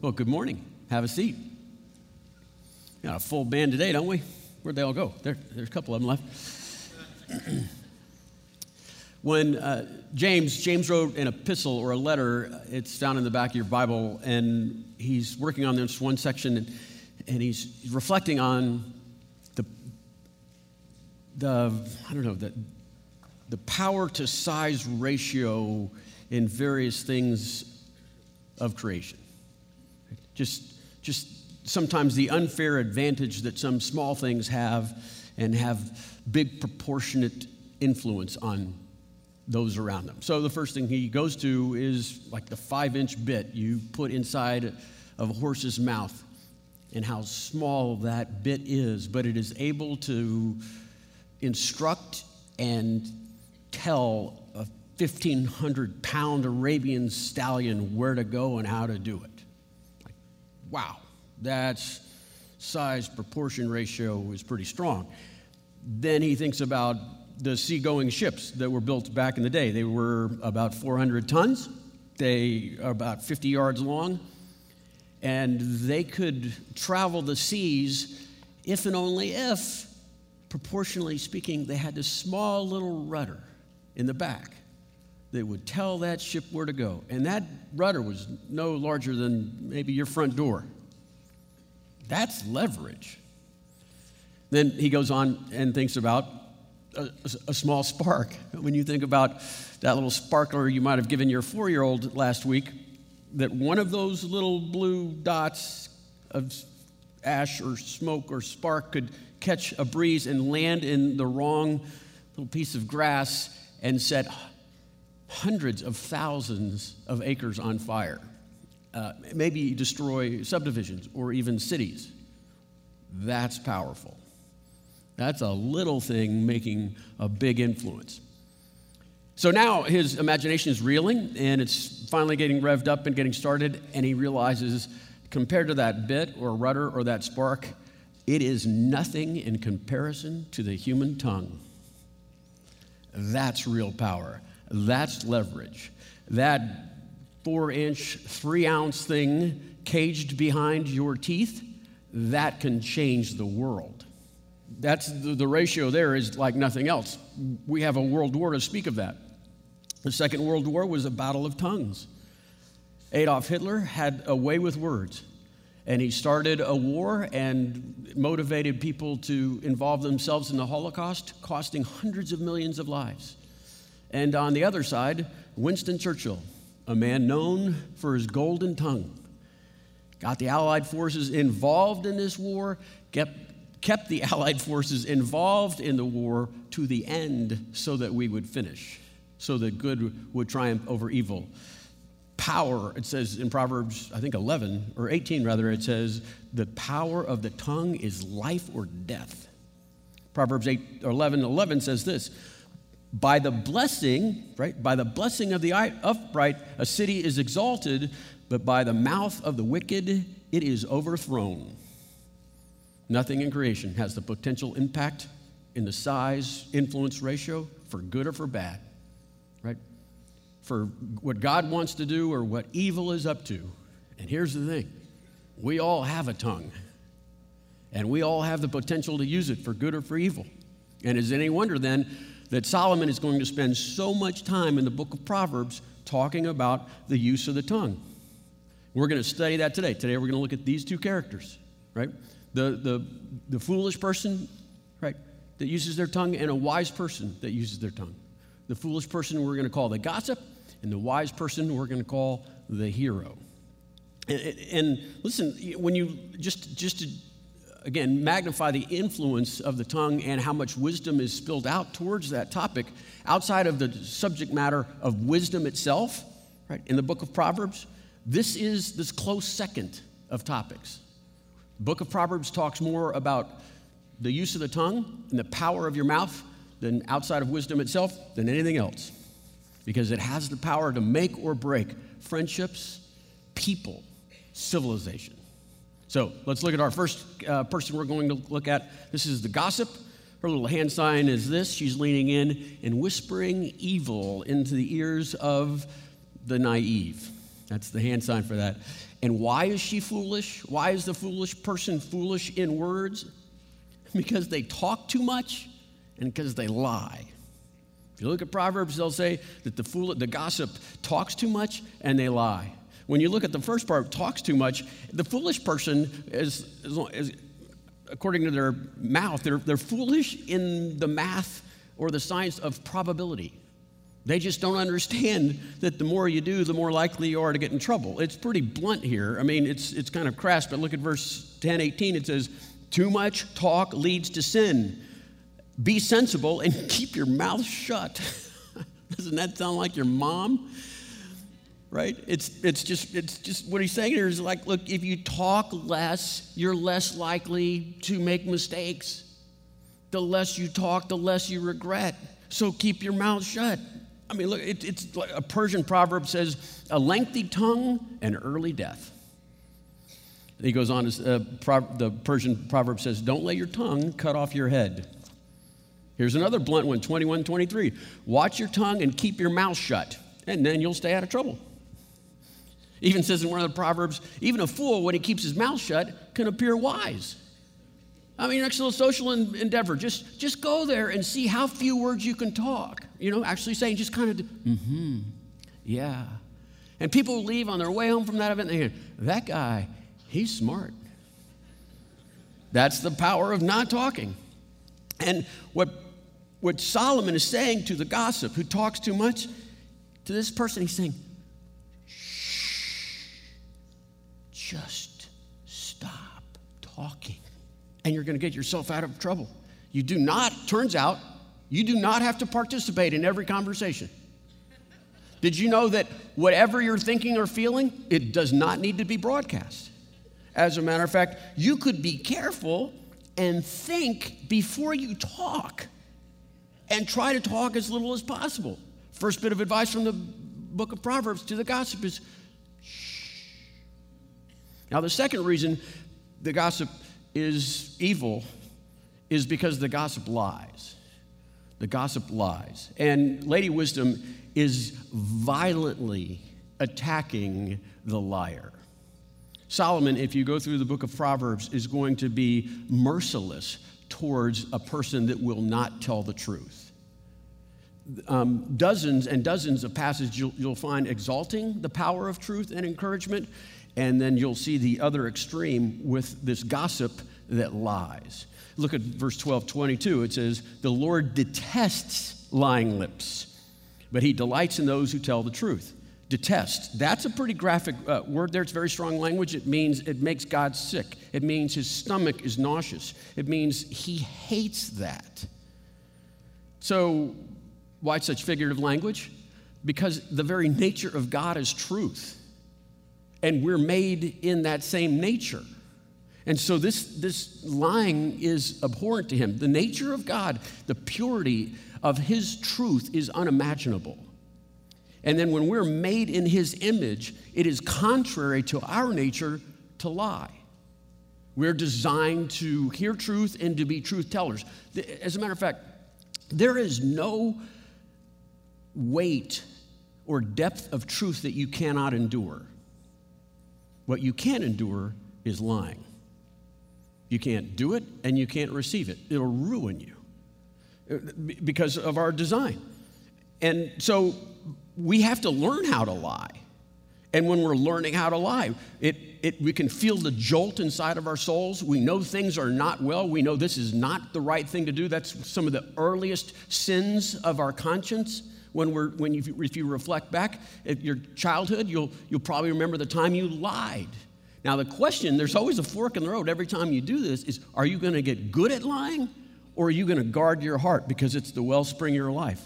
Well, good morning. Have a seat. Got a full band today, don't we? Where'd they all go? There, there's a couple of them left. when uh, James, James wrote an epistle or a letter, it's down in the back of your Bible, and he's working on this one section, and, and he's reflecting on the, the, I don't know, the, the power to size ratio in various things of creation. Just, just sometimes the unfair advantage that some small things have and have big proportionate influence on those around them. So the first thing he goes to is like the five inch bit you put inside of a horse's mouth and how small that bit is, but it is able to instruct and tell a 1,500 pound Arabian stallion where to go and how to do it. Wow. That's size proportion ratio is pretty strong. Then he thinks about the seagoing ships that were built back in the day. They were about 400 tons, they are about 50 yards long, and they could travel the seas if and only if, proportionally speaking, they had this small little rudder in the back that would tell that ship where to go. And that rudder was no larger than maybe your front door. That's leverage. Then he goes on and thinks about a, a, small spark. When you think about that little sparkler you might have given your four year old last week, that one of those little blue dots of ash or smoke or spark could catch a breeze and land in the wrong little piece of grass and set hundreds of thousands of acres on fire uh, maybe destroy subdivisions or even cities. That's powerful. That's a little thing making a big influence. So now his imagination is reeling and it's finally getting revved up and getting started, and he realizes compared to that bit or rudder or that spark, it is nothing in comparison to the human tongue. That's real power. That's leverage. That four inch, three ounce thing caged behind your teeth, that can change the world. That's the, the ratio there is like nothing else. We have a world war to speak of that. The Second World War was a battle of tongues. Adolf Hitler had a way with words, and he started a war and motivated people to involve themselves in the Holocaust, costing hundreds of millions of lives. And on the other side, Winston Churchill a man known for his golden tongue. Got the Allied forces involved in this war, kept, kept the Allied forces involved in the war to the end so that we would finish, so that good would triumph over evil. Power, it says in Proverbs, I think 11 or 18 rather, it says, the power of the tongue is life or death. Proverbs 8 or 11 11 says this by the blessing, right? By the blessing of the upright, a city is exalted, but by the mouth of the wicked, it is overthrown. Nothing in creation has the potential impact in the size influence ratio for good or for bad, right? For what God wants to do or what evil is up to. And here's the thing we all have a tongue, and we all have the potential to use it for good or for evil. And is any wonder then that Solomon is going to spend so much time in the book of Proverbs talking about the use of the tongue. We're going to study that today. Today we're going to look at these two characters, right? The, the, the foolish person, right, that uses their tongue, and a wise person that uses their tongue. The foolish person we're going to call the gossip, and the wise person we're going to call the hero. And, and listen, when you just just to again, magnify the influence of the tongue and how much wisdom is spilled out towards that topic outside of the subject matter of wisdom itself, right? In the book of Proverbs, this is this close second of topics. The book of Proverbs talks more about the use of the tongue and the power of your mouth than outside of wisdom itself than anything else because it has the power to make or break friendships, people, civilization. So let's look at our first uh, person we're going to look at. This is the gossip. Her little hand sign is this. She's leaning in and whispering evil into the ears of the naive. That's the hand sign for that. And why is she foolish? Why is the foolish person foolish in words? Because they talk too much and because they lie. If you look at Proverbs, they'll say that the, fool, the gossip talks too much and they lie. When you look at the first part, talks too much, the foolish person is, is, is according to their mouth, they're, they're foolish in the math or the science of probability. They just don't understand that the more you do, the more likely you are to get in trouble. It's pretty blunt here. I mean, it's, it's kind of crass, but look at verse 10, 18. It says, Too much talk leads to sin. Be sensible and keep your mouth shut. Doesn't that sound like your mom? Right? It's, it's, just, it's just what he's saying here is like, look, if you talk less, you're less likely to make mistakes. The less you talk, the less you regret. So keep your mouth shut. I mean, look, it, it's like a Persian proverb says, a lengthy tongue and early death. He goes on, uh, pro- the Persian proverb says, don't let your tongue cut off your head. Here's another blunt one 21 23. Watch your tongue and keep your mouth shut, and then you'll stay out of trouble. Even says in one of the Proverbs, even a fool, when he keeps his mouth shut, can appear wise. I mean, your next little social endeavor, just, just go there and see how few words you can talk. You know, actually saying just kind of, mm-hmm, yeah. And people leave on their way home from that event they go, that guy, he's smart. That's the power of not talking. And what, what Solomon is saying to the gossip who talks too much, to this person, he's saying, just stop talking and you're going to get yourself out of trouble. You do not, turns out, you do not have to participate in every conversation. Did you know that whatever you're thinking or feeling, it does not need to be broadcast? As a matter of fact, you could be careful and think before you talk and try to talk as little as possible. First bit of advice from the book of Proverbs to the gossip is shh. Now, the second reason the gossip is evil is because the gossip lies. The gossip lies. And Lady Wisdom is violently attacking the liar. Solomon, if you go through the book of Proverbs, is going to be merciless towards a person that will not tell the truth. Um, dozens and dozens of passages you'll, you'll find exalting the power of truth and encouragement, and then you'll see the other extreme with this gossip that lies. Look at verse 12, 22. It says, The Lord detests lying lips, but he delights in those who tell the truth. Detest. That's a pretty graphic uh, word there. It's very strong language. It means it makes God sick. It means his stomach is nauseous. It means he hates that. So, why such figurative language? Because the very nature of God is truth and we're made in that same nature. And so this, this lying is abhorrent to him. The nature of God, the purity of his truth is unimaginable. And then when we're made in his image, it is contrary to our nature to lie. We're designed to hear truth and to be truth tellers. As a matter of fact, there is no weight or depth of truth that you cannot endure. What you can't endure is lying. You can't do it and you can't receive it. It'll ruin you uh, because of our design. And so we have to learn how to lie. And when we're learning how to lie, it, it, we can feel the jolt inside of our souls. We know things are not well. We know this is not the right thing to do. That's some of the earliest sins of our conscience when, we're, when you, if you reflect back at your childhood, you'll, you'll probably remember the time you lied. Now, the question there's always a fork in the road every time you do this is are you going to get good at lying or are you going to guard your heart because it's the wellspring of your life?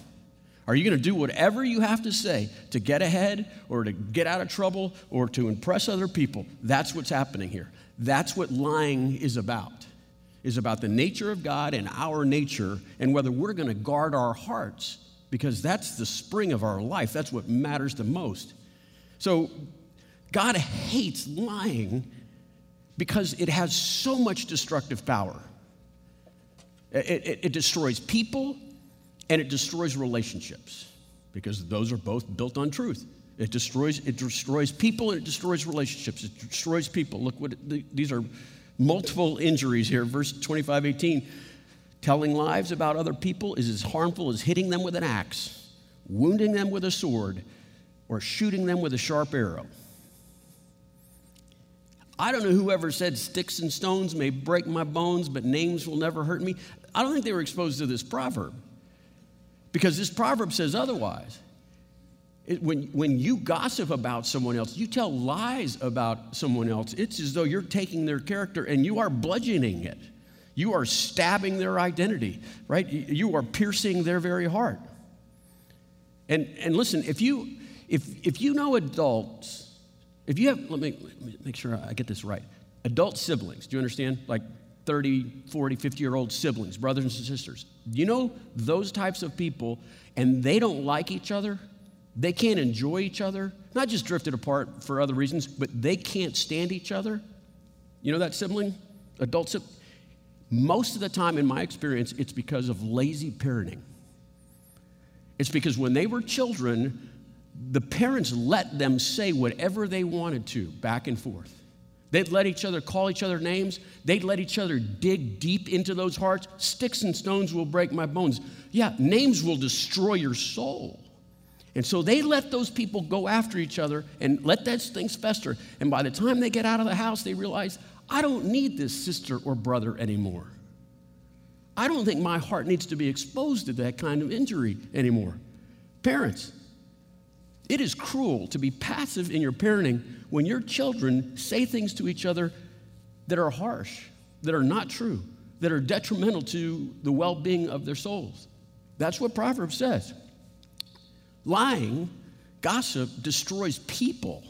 Are you going to do whatever you have to say to get ahead or to get out of trouble or to impress other people? That's what's happening here. That's what lying is about. Is about the nature of God and our nature and whether we're going to guard our hearts because that's the spring of our life. That's what matters the most. So, God hates lying because it has so much destructive power. It, it, it, destroys people and it destroys relationships because those are both built on truth. It destroys, it destroys people and it destroys relationships. It destroys people. Look what it, these are multiple injuries here. Verse 25, 18. Telling lies about other people is as harmful as hitting them with an axe, wounding them with a sword, or shooting them with a sharp arrow. I don't know whoever said sticks and stones may break my bones, but names will never hurt me. I don't think they were exposed to this proverb because this proverb says otherwise. It, when, when you gossip about someone else, you tell lies about someone else, it's as though you're taking their character and you are bludgeoning it. You are stabbing their identity, right? You are piercing their very heart. And, and listen, if you, if, if you know adults, if you have, let me, let me make sure I get this right. Adult siblings, do you understand? Like 30, 40, 50 year old siblings, brothers and sisters. You know those types of people, and they don't like each other they can't enjoy each other, not just drifted apart for other reasons, but they can't stand each other. You know that sibling? Adult sibling? Most of the time, in my experience, it's because of lazy parenting. It's because when they were children, the parents let them say whatever they wanted to back and forth. They'd let each other call each other names. They'd let each other dig deep into those hearts. Sticks and stones will break my bones. Yeah, names will destroy your soul. And so they let those people go after each other and let those things fester. And by the time they get out of the house, they realize, I don't need this sister or brother anymore. I don't think my heart needs to be exposed to that kind of injury anymore. Parents, it is cruel to be passive in your parenting when your children say things to each other that are harsh, that are not true, that are detrimental to the well being of their souls. That's what Proverbs says. Lying, gossip destroys people.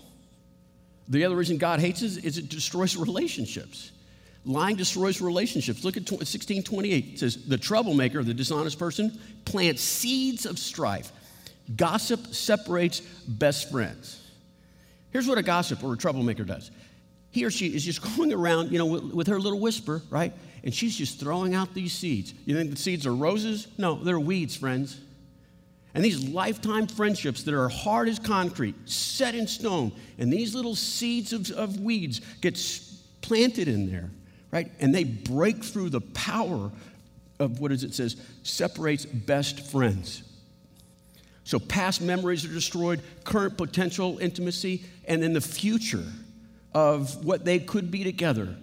The other reason God hates is it destroys relationships. Lying destroys relationships. Look at 1628. It says, The troublemaker, the dishonest person, plants seeds of strife. Gossip separates best friends. Here's what a gossip or a troublemaker does he or she is just going around, you know, with, with, her little whisper, right? And she's just throwing out these seeds. You think the seeds are roses? No, they're weeds, friends. And these lifetime friendships that are hard as concrete, set in stone, and these little seeds of, of weeds get planted in there, right? And they break through the power of what is it says separates best friends. So past memories are destroyed, current potential intimacy, and then the future of what they could be together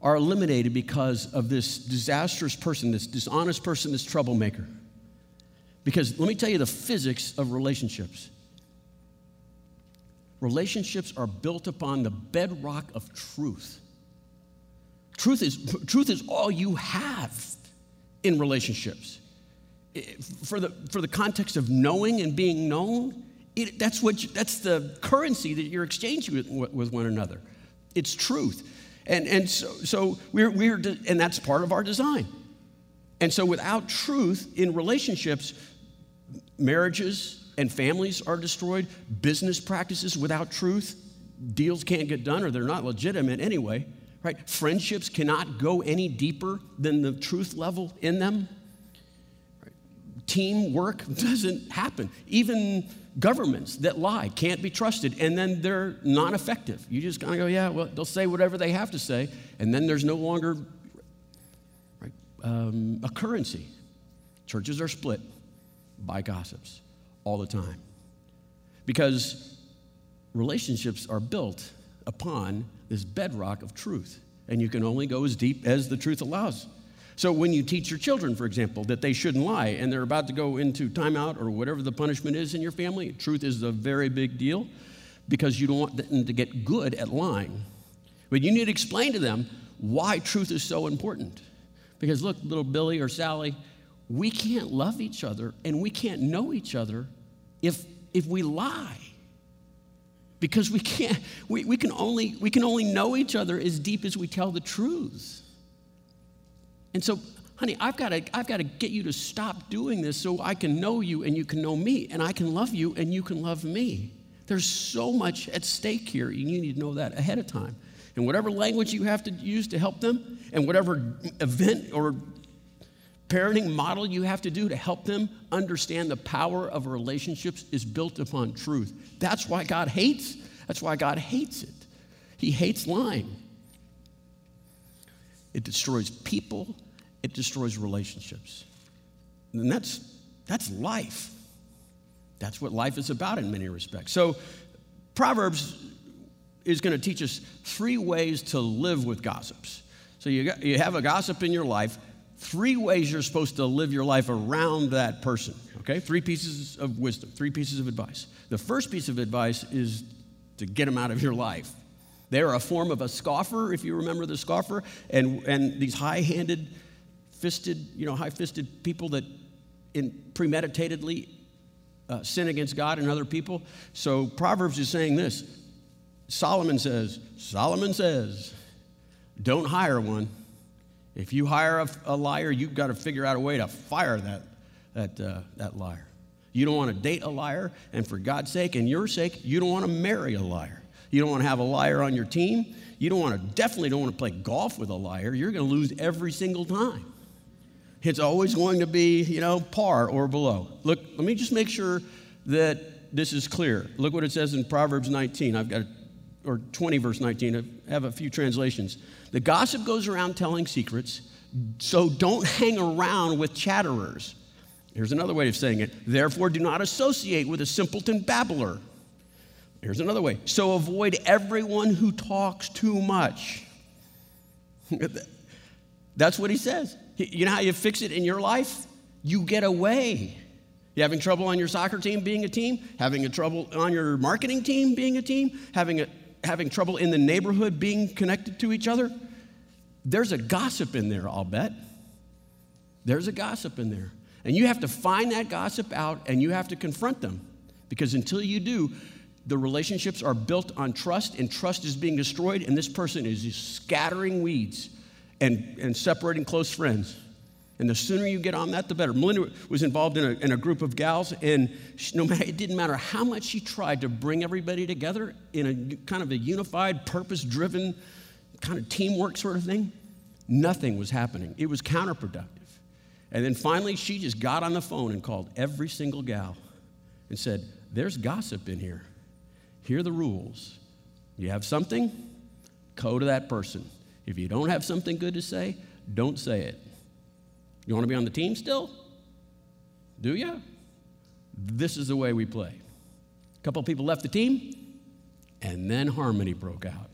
are eliminated because of this disastrous person, this dishonest person, this troublemaker. Because let me tell you the physics of relationships. Relationships are built upon the bedrock of truth. Truth is, truth is all you have in relationships. For the, for the context of knowing and being known, it, that's, what you, that's the currency that you're exchanging with, with one another. It's truth. And, and so, so we're, we're, and that's part of our design. And so without truth in relationships, marriages and families are destroyed, business practices without truth, deals can't get done or they're not legitimate anyway, right? Friendships cannot go any deeper than the truth level in them. Teamwork doesn't happen. Even governments that lie can't be trusted and then they're non effective. You just kind of go, yeah, well, they'll say whatever they have to say, and then there's no longer right, um, a currency. Churches are split by gossips all the time. Because relationships are built upon this bedrock of truth, and you can only go as deep as the truth allows. So, when you teach your children, for example, that they shouldn't lie and they're about to go into timeout or whatever the punishment is in your family, truth is a very big deal because you don't want them to get good at lying. But you need to explain to them why truth is so important. Because, look, little Billy or Sally, we can't love each other and we can't know each other if, if we lie. Because we can't we, we, can only we can only know each other as deep as we tell the truth. And so honey i've got to i've got to get you to stop doing this so i can know you and you can know me and i can love you and you can love me. There's so much at stake here. And you need to know that ahead of time. And whatever language you have to use to help them and whatever event or parenting model you have to do to help them understand the power of relationships is built upon truth. That's why God hates. That's why God hates it. He hates lying. It destroys people, it destroys relationships. And that's that's life. That's what life is about in many respects. So Proverbs is going to teach us three ways to live with gossips. So you, got, you have a gossip in your life, three ways you're supposed to live your life around that person. Okay? Three pieces of wisdom, three pieces of advice. The first piece of advice is to get them out of your life. They're a form of a scoffer, if you remember the scoffer, and, and these high handed, fisted, you know, high fisted people that in premeditatedly uh, sin against God and other people. So Proverbs is saying this Solomon says, Solomon says, don't hire one. If you hire a, a liar, you've got to figure out a way to fire that, that, uh, that liar. You don't want to date a liar, and for God's sake and your sake, you don't want to marry a liar. You don't want to have a liar on your team. You don't want to, definitely don't want to play golf with a liar. You're going to lose every single time. It's always going to be, you know, par or below. Look, let me just make sure that this is clear. Look what it says in Proverbs 19. I've got, or 20, verse 19. I have a few translations. The gossip goes around telling secrets, so don't hang around with chatterers. Here's another way of saying it. Therefore, do not associate with a simpleton babbler. Here's another way. So avoid everyone who talks too much. That's what he says. You know how you fix it in your life? You get away. You having trouble on your soccer team being a team? Having a trouble on your marketing team being a team? Having, a, having trouble in the neighborhood being connected to each other? There's a gossip in there, I'll bet. There's a gossip in there. And you have to find that gossip out and you have to confront them. Because until you do, the relationships are built on trust and trust is being destroyed, and this person is just scattering weeds and, and separating close friends. And the sooner you get on that, the better. Melinda was involved in a, in a group of gals, and she, no matter, it didn't matter how much she tried to bring everybody together in a kind of a unified, purpose driven, kind of teamwork sort of thing, nothing was happening. It was counterproductive. And then finally, she just got on the phone and called every single gal and said, There's gossip in here. Here are the rules. You have something? Go to that person. If you don't have something good to say, don't say it. You want to be on the team still? Do you? This is the way we play. A couple people left the team, and then harmony broke out.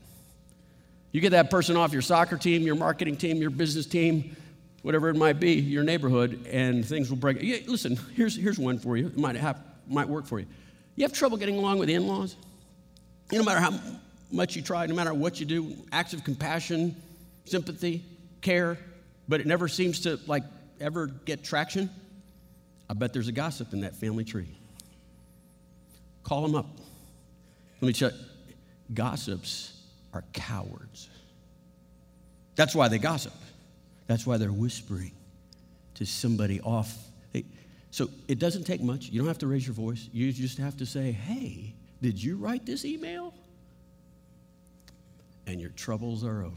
You get that person off your soccer team, your marketing team, your business team, whatever it might be, your neighborhood, and things will break. Yeah, listen, here's, here's one for you. It might, have, might work for you. You have trouble getting along with in laws? no matter how much you try, no matter what you do, acts of compassion, sympathy, care, but it never seems to like ever get traction, I bet there's a gossip in that family tree. Call them up. Let me check. Gossips are cowards. That's why they gossip. That's why they're whispering to somebody off. So it doesn't take much. You don't have to raise your voice. You just have to say, hey, did you write this email? And your troubles are over.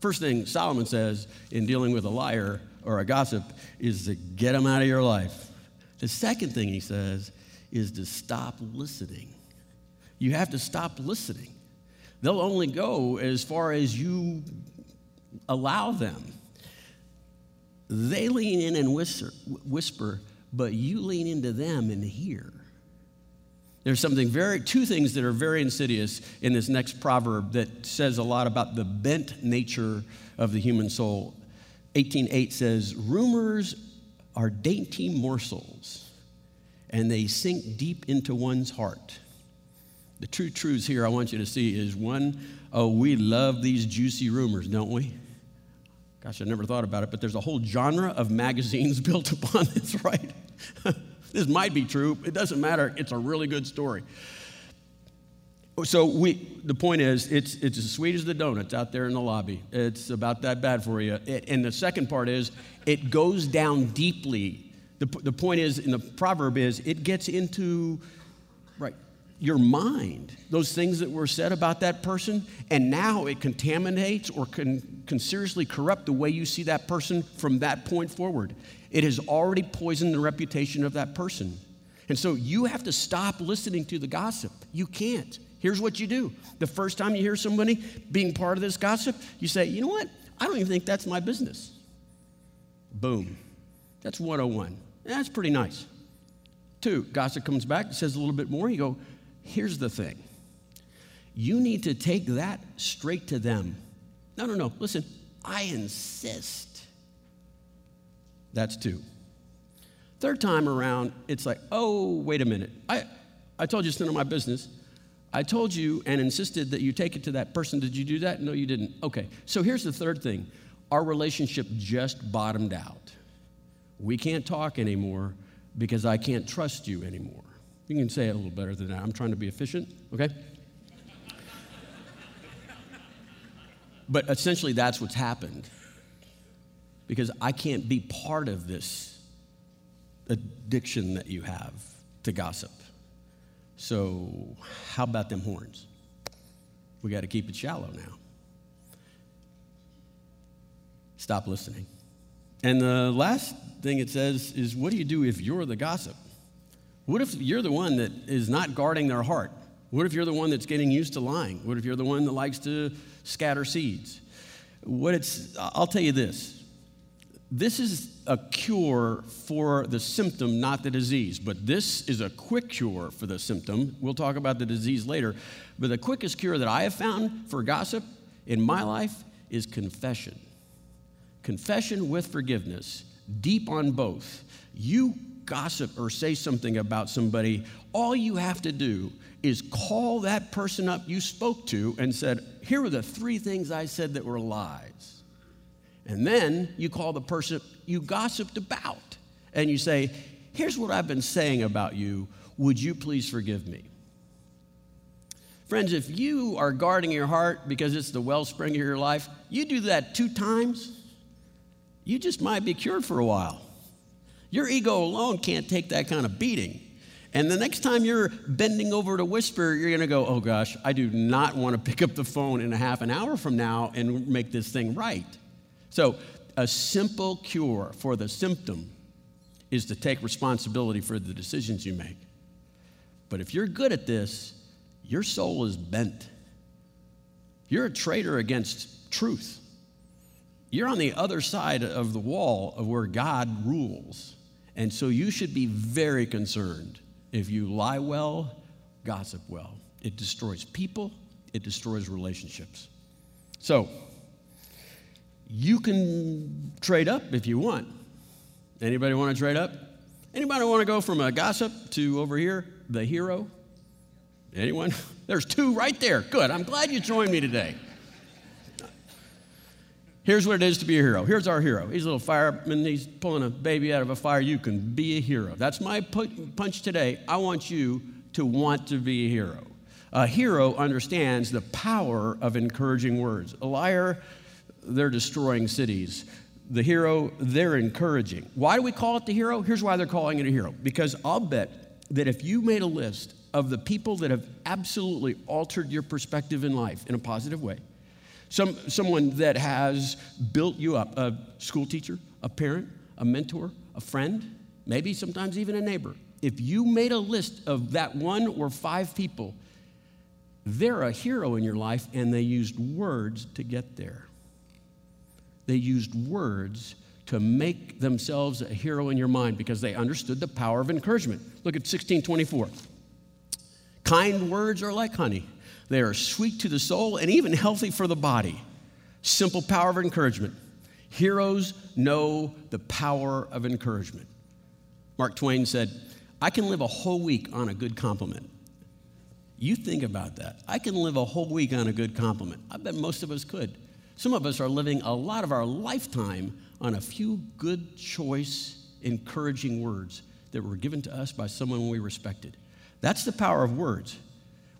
First thing Solomon says in dealing with a liar or a gossip is to get them out of your life. The second thing he says is to stop listening. You have to stop listening. They'll only go as far as you allow them. They lean in and whisper, whisper, but you lean into them and hear. There's something very, two things that are very insidious in this next proverb that says a lot about the bent nature of the human soul. 18:8 says, "Rumors are dainty morsels, and they sink deep into one's heart." The true truths here I want you to see is one, oh, we love these juicy rumors, don't we? Gosh, I never thought about it, but there's a whole genre of magazines built upon this, right? This might be true. It doesn't matter. It's a really good story. So we, the point is, it's, it's as sweet as the donuts out there in the lobby. It's about that bad for you. It, and the second part is, it goes down deeply. The, the point is, in the proverb is, it gets into, right, your mind, those things that were said about that person, and now it contaminates or can, can seriously corrupt the way you see that person from that point forward. It has already poisoned the reputation of that person. And so you have to stop listening to the gossip. You can't. Here's what you do the first time you hear somebody being part of this gossip, you say, you know what? I don't even think that's my business. Boom. That's 101. That's pretty nice. Two, gossip comes back, says a little bit more. You go, here's the thing. You need to take that straight to them. No, no, no. Listen, I insist. That's two. Third time around, it's like, oh, wait a minute. I, I told you it's none of my business. I told you and insisted that you take it to that person. Did you do that? No, you didn't. Okay. So here's the third thing our relationship just bottomed out. We can't talk anymore because I can't trust you anymore. You can say it a little better than that. I'm trying to be efficient, okay? but essentially, that's what's happened because I can't be part of this addiction that you have to gossip. So, how about them horns? We got to keep it shallow now. Stop listening. And the last thing it says is what do you do if you're the gossip? What if you're the one that is not guarding their heart? What if you're the one that's getting used to lying? What if you're the one that likes to scatter seeds? What it's, I'll tell you this this is a cure for the symptom, not the disease. But this is a quick cure for the symptom. We'll talk about the disease later. But the quickest cure that I have found for gossip in my life is confession. Confession with forgiveness, deep on both. You gossip or say something about somebody, all you have to do is call that person up you spoke to and said, Here are the three things I said that were lies. And then you call the person you gossiped about and you say, Here's what I've been saying about you. Would you please forgive me? Friends, if you are guarding your heart because it's the wellspring of your life, you do that two times, you just might be cured for a while. Your ego alone can't take that kind of beating. And the next time you're bending over to whisper, you're going to go, oh gosh, I do not want to pick up the phone in a half an hour from now and make this thing right. So, a simple cure for the symptom is to take responsibility for the decisions you make. But if you're good at this, your soul is bent. You're a traitor against truth. You're on the other side of the wall of where God rules. And so you should be very concerned if you lie well, gossip well. It destroys people, it destroys relationships. So, you can trade up if you want. Anybody want to trade up? Anybody want to go from a gossip to over here, the hero? Anyone? There's two right there. Good. I'm glad you joined me today. Here's what it is to be a hero. Here's our hero. He's a little fireman. He's pulling a baby out of a fire. You can be a hero. That's my punch today. I want you to want to be a hero. A hero understands the power of encouraging words. A liar they're destroying cities. The hero, they're encouraging. Why do we call it the hero? Here's why they're calling it a hero. Because I'll bet that if you made a list of the people that have absolutely altered your perspective in life in a positive way, some, someone that has built you up, a school teacher, a parent, a mentor, a friend, maybe sometimes even a neighbor. If you made a list of that one or five people, they're a hero in your life and they used words to get there they used words to make themselves a hero in your mind because they understood the power of encouragement. Look at 1624. Kind words are like honey, they are sweet to the soul and even healthy for the body. Simple power of encouragement. Heroes know the power of encouragement. Mark Twain said, I can live a whole week on a good compliment. You think about that. I can live a whole week on a good compliment. I bet most of us could. Some of us are living a lot of our lifetime on a few good, choice, encouraging words that were given to us by someone we respected. That's the power of words.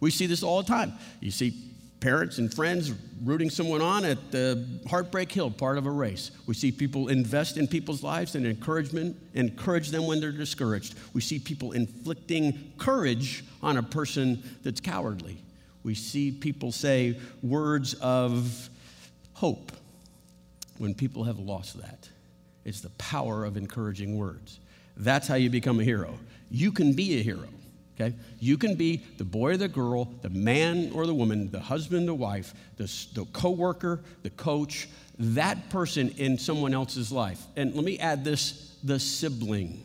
We see this all the time. You see parents and friends rooting someone on at the Heartbreak Hill part of a race. We see people invest in people's lives and encouragement, encourage them when they're discouraged. We see people inflicting courage on a person that's cowardly. We see people say words of hope when people have lost that. It's the power of encouraging words. That's how you become a hero. You can be a hero. Okay? You can be the boy or the girl, the man or the woman, the husband, the wife, the, the coworker, the coach, that person in someone else's life. And let me add this the sibling.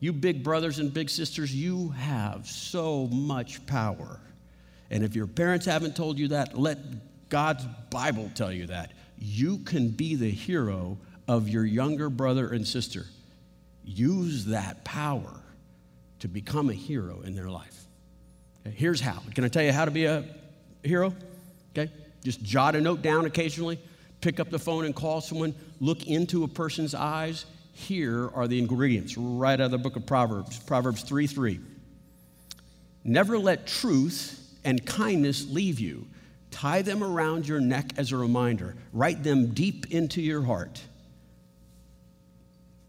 You big brothers and big sisters, you have so much power. And if your parents haven't told you that, let God's Bible tell you that. You can be the hero of your younger brother and sister. Use that power to become a hero in their life. Okay, here's how. Can I tell you how to be a hero? Okay? Just jot a note down occasionally, pick up the phone and call someone, look into a person's eyes. Here are the ingredients right out of the book of Proverbs, Proverbs 3 3. Never let truth and kindness leave you. Tie them around your neck as a reminder. Write them deep into your heart.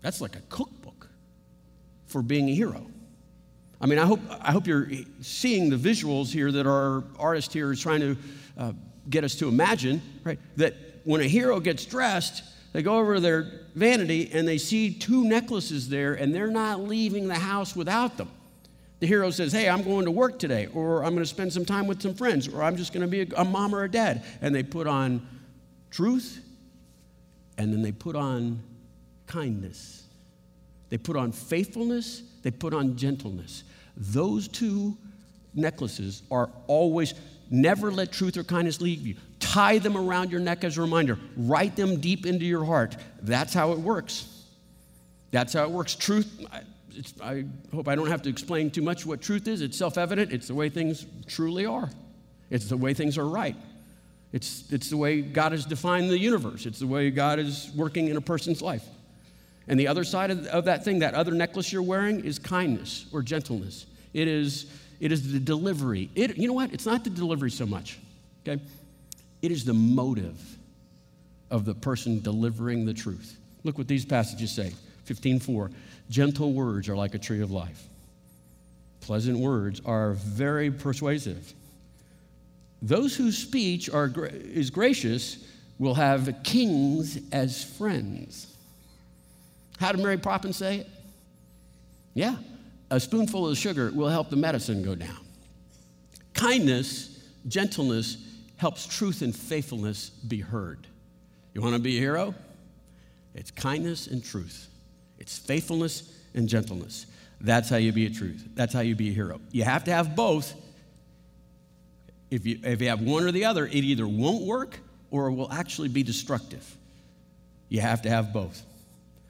That's like a cookbook for being a hero. I mean, I hope, I hope you're seeing the visuals here that our artist here is trying to uh, get us to imagine, right? That when a hero gets dressed, they go over their vanity and they see two necklaces there, and they're not leaving the house without them. The hero says, Hey, I'm going to work today, or I'm going to spend some time with some friends, or I'm just going to be a, a mom or a dad. And they put on truth, and then they put on kindness. They put on faithfulness, they put on gentleness. Those two necklaces are always, never let truth or kindness leave you. Tie them around your neck as a reminder. Write them deep into your heart. That's how it works. That's how it works. Truth, I hope I don't have to explain too much what truth is. It's self evident, it's the way things truly are, it's the way things are right. It's, it's the way God has defined the universe. It's the way God is working in a person's life. And the other side of, of that thing, that other necklace you're wearing, is kindness or gentleness. It is, it is the delivery. It, you know what? It's not the delivery so much, okay? It is the motive of the person delivering the truth. Look what these passages say 15:4. Gentle words are like a tree of life. Pleasant words are very persuasive. Those whose speech are, is gracious will have kings as friends. How did Mary Poppins say it? Yeah, a spoonful of sugar will help the medicine go down. Kindness, gentleness helps truth and faithfulness be heard. You want to be a hero? It's kindness and truth. It's faithfulness and gentleness. That's how you be a truth. That's how you be a hero. You have to have both. If you, if you have one or the other, it either won't work or it will actually be destructive. You have to have both.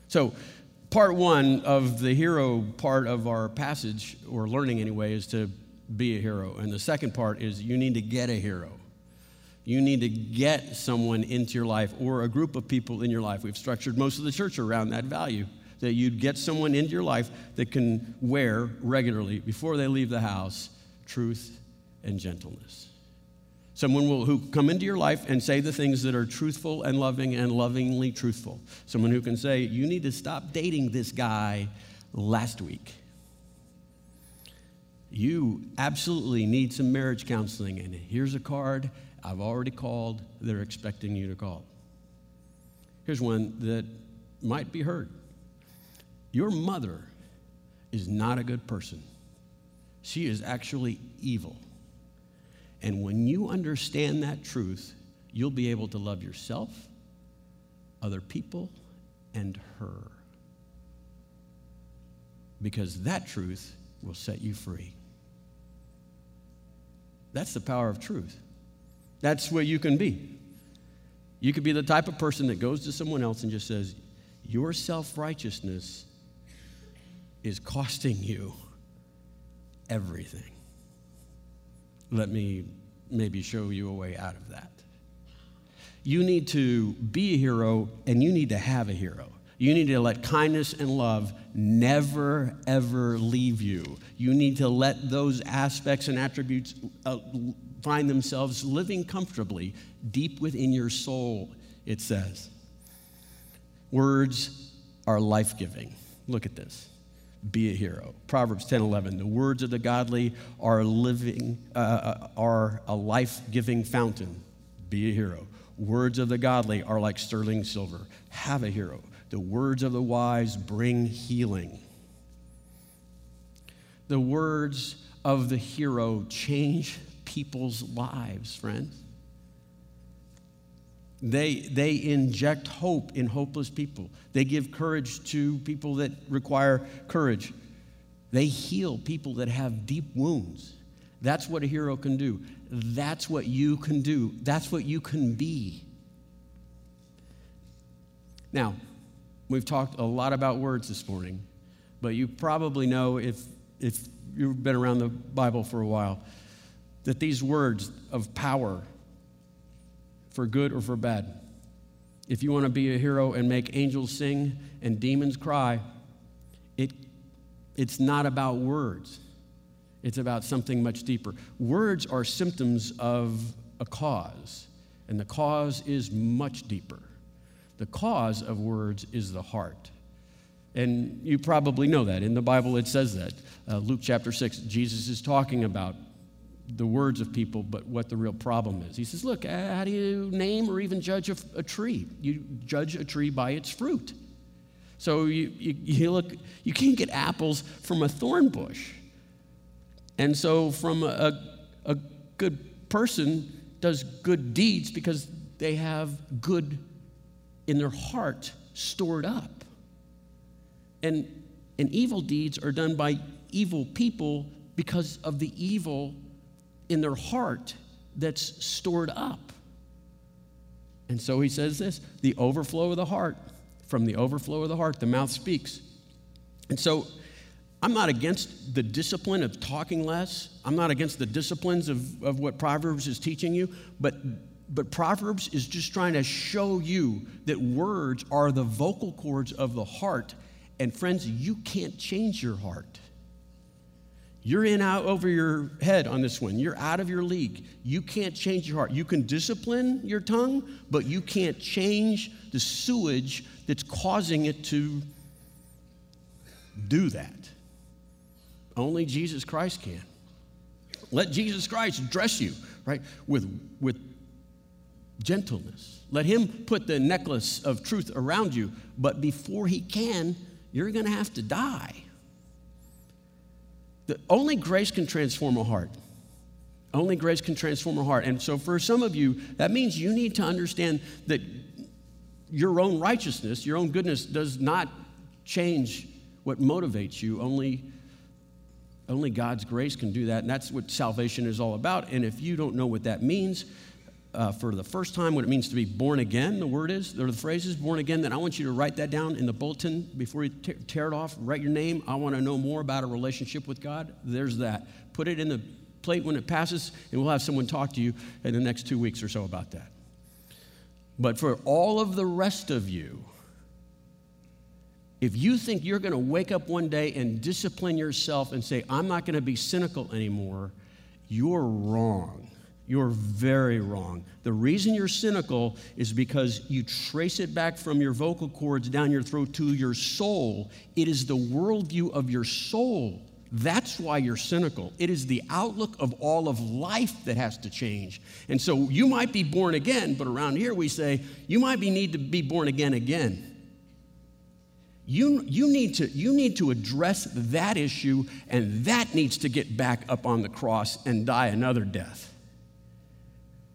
So, part one of the hero part of our passage, or learning anyway, is to be a hero. And the second part is you need to get a hero. You need to get someone into your life or a group of people in your life. We've structured most of the church around that value that you'd get someone into your life that can wear regularly before they leave the house truth and gentleness. Someone will, who come into your life and say the things that are truthful and loving and lovingly truthful. Someone who can say, You need to stop dating this guy last week. You absolutely need some marriage counseling, and here's a card I've already called. They're expecting you to call. Here's one that might be heard Your mother is not a good person, she is actually evil. And when you understand that truth, you'll be able to love yourself, other people, and her. Because that truth will set you free. That's the power of truth. That's where you can be. You could be the type of person that goes to someone else and just says, Your self righteousness is costing you everything. Let me maybe show you a way out of that. You need to be a hero and you need to have a hero. You need to let kindness and love never, ever leave you. You need to let those aspects and attributes uh, find themselves living comfortably deep within your soul, it says. Words are life giving. Look at this. Be a hero. Proverbs 10 11. The words of the godly are, living, uh, uh are a life giving fountain. Be a hero. Words of the godly are like sterling silver. Have a hero. The words of the wise bring healing. The words of the hero change people's lives, friends. They, they inject hope in hopeless people. They give courage to people that require courage. They heal people that have deep wounds. That's what a hero can do. That's what you can do. That's what you can be. Now, we've talked a lot about words this morning, but you probably know if, if you've been around the Bible for a while that these words of power, for good or for bad, if you want to be a hero and make angels sing and demons cry, it, it's not about words. It's about something much deeper. Words are symptoms of a cause, and the cause is much deeper. The cause of words is the heart. And you probably know that. In the Bible, it says that. Uh, Luke chapter 6, Jesus is talking about the words of people, but what the real problem is. He says, Look, how do you name or even judge a, a tree? You judge a tree by its fruit. So you, you, you, look, you can't get apples from a thorn bush. And so, from a, a good person does good deeds because they have good in their heart stored up. And, and evil deeds are done by evil people because of the evil in their heart that's stored up. And so he says this the overflow of the heart, from the overflow of the heart, the mouth speaks. And so I'm not against the discipline of talking less. I'm not against the disciplines of, of what Proverbs is teaching you, but but Proverbs is just trying to show you that words are the vocal cords of the heart. And friends, you can't change your heart. You're in out over your head on this one. You're out of your league. You can't change your heart. You can discipline your tongue, but you can't change the sewage that's causing it to do that. Only Jesus Christ can. Let Jesus Christ dress you, right, with, with gentleness. Let him put the necklace of truth around you, but before he can, you're going to have to die. The, only grace can transform a heart. Only grace can transform a heart. And so, for some of you, that means you need to understand that your own righteousness, your own goodness, does not change what motivates you. Only, only God's grace can do that. And that's what salvation is all about. And if you don't know what that means, uh, for the first time what it means to be born again, the word is, or the phrase is born again, then I want you to write that down in the bulletin before you t- tear it off. Write your name. I want to know more about a relationship with God. There's that. Put it in the plate when it passes, and we'll have someone talk to you in the next two weeks or so about that. But for all of the rest of you, if you think you're going to wake up one day and discipline yourself and say, I'm not going to be cynical anymore, you're wrong. You're very wrong. The reason you're cynical is because you trace it back from your vocal cords down your throat to your soul. It is the worldview of your soul. That's why you're cynical. It is the outlook of all of life that has to change. And so you might be born again, but around here we say you might be need to be born again again. You, you, need to, you need to address that issue, and that needs to get back up on the cross and die another death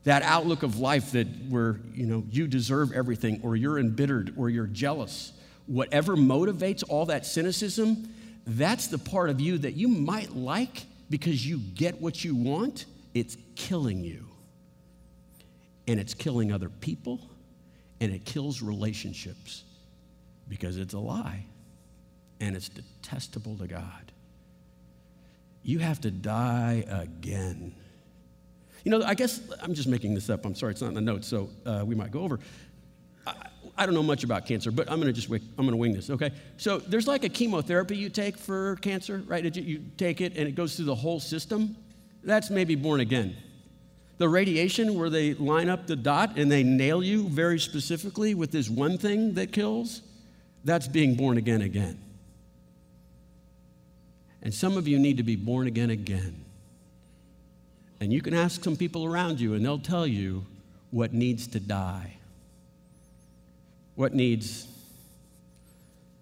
that outlook of life that where you know you deserve everything or you're embittered or you're jealous whatever motivates all that cynicism that's the part of you that you might like because you get what you want. It's killing you. And it's killing other people and it kills relationships because it's a lie and it's detestable to god. You have to die again you know, I guess I'm just making this up. I'm sorry, it's not in the notes, so uh, we might go over. I, I, don't know much about cancer, but I'm going to just I'm going to wing this. Okay, so there's like a chemotherapy you take for cancer, right? You take it and it goes through the whole system. That's maybe born again. The radiation where they line up the dot and they nail you very specifically with this one thing that kills, that's being born again again. And some of you need to be born again again. And you can ask some people around you, and they'll tell you what needs to die. What needs,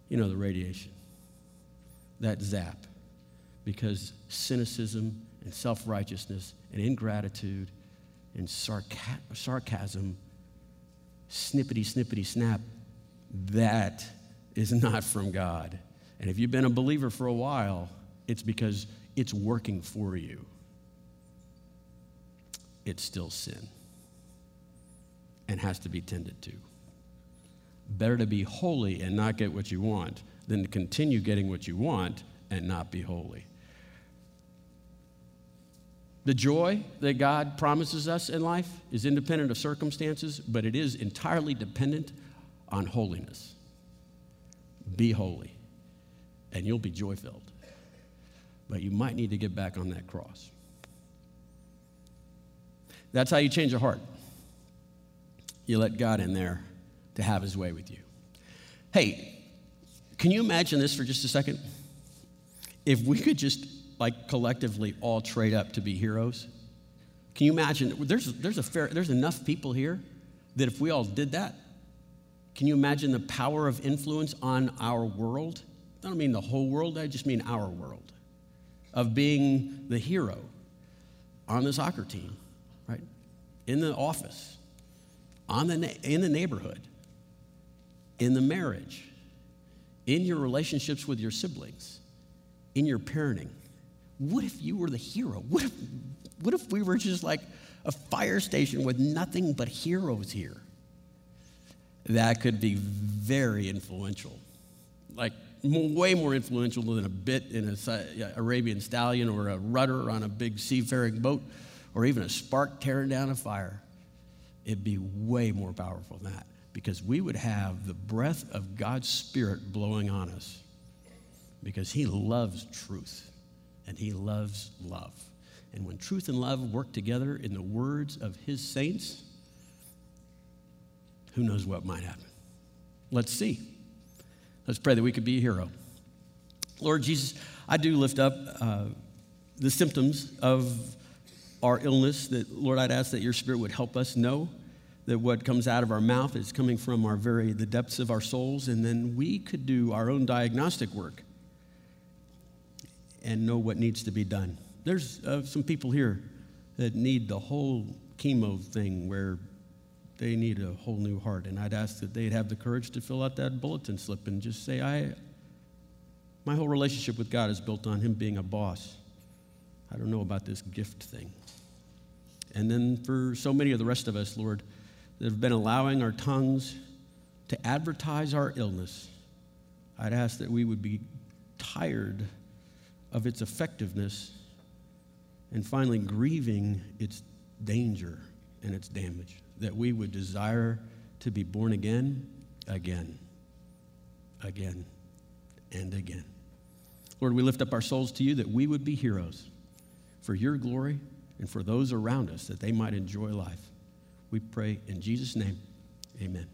you know, the radiation, that zap. Because cynicism and self righteousness and ingratitude and sarca- sarcasm, snippety, snippety, snap, that is not from God. And if you've been a believer for a while, it's because it's working for you. It's still sin and has to be tended to. Better to be holy and not get what you want than to continue getting what you want and not be holy. The joy that God promises us in life is independent of circumstances, but it is entirely dependent on holiness. Be holy, and you'll be joy filled. But you might need to get back on that cross. That's how you change a heart. You let God in there to have his way with you. Hey, can you imagine this for just a second? If we could just like collectively all trade up to be heroes? Can you imagine? There's, there's, a fair, there's enough people here that if we all did that, can you imagine the power of influence on our world? I don't mean the whole world, I just mean our world. Of being the hero on the soccer team? In the office, on the, in the neighborhood, in the marriage, in your relationships with your siblings, in your parenting, what if you were the hero? What if, what if we were just like a fire station with nothing but heroes here? That could be very influential. Like, way more influential than a bit in an Arabian stallion or a rudder on a big seafaring boat or even a spark tearing down a fire. It'd be way more powerful than that because we would have the breath of God's Spirit blowing on us because He loves truth and he loves love. And when truth and love work together in the words of his saints, who knows what might happen? Let's see. Let's pray that we could be a hero. Lord Jesus, I do lift up uh, the symptoms of our illness. That, Lord, I'd ask that your spirit would help us know that what comes out of our mouth is coming from our very the depths of our souls, and then we could do our own diagnostic work and know what needs to be done. There's uh, some people here that need the whole chemo thing where they need a whole new heart. And I'd ask that they'd have the courage to fill out that bulletin slip and just say, I, my whole relationship with God is built on Him being a boss. I don't know about this gift thing. And then for so many of the rest of us, Lord, that have been allowing our tongues to advertise our illness, I'd ask that we would be tired of its effectiveness, and finally, grieving its danger and its damage. That we would desire to be born again, again, again, and again. Lord, we lift up our souls to you that we would be heroes for your glory and for those around us that they might enjoy life. We pray in Jesus' name, amen.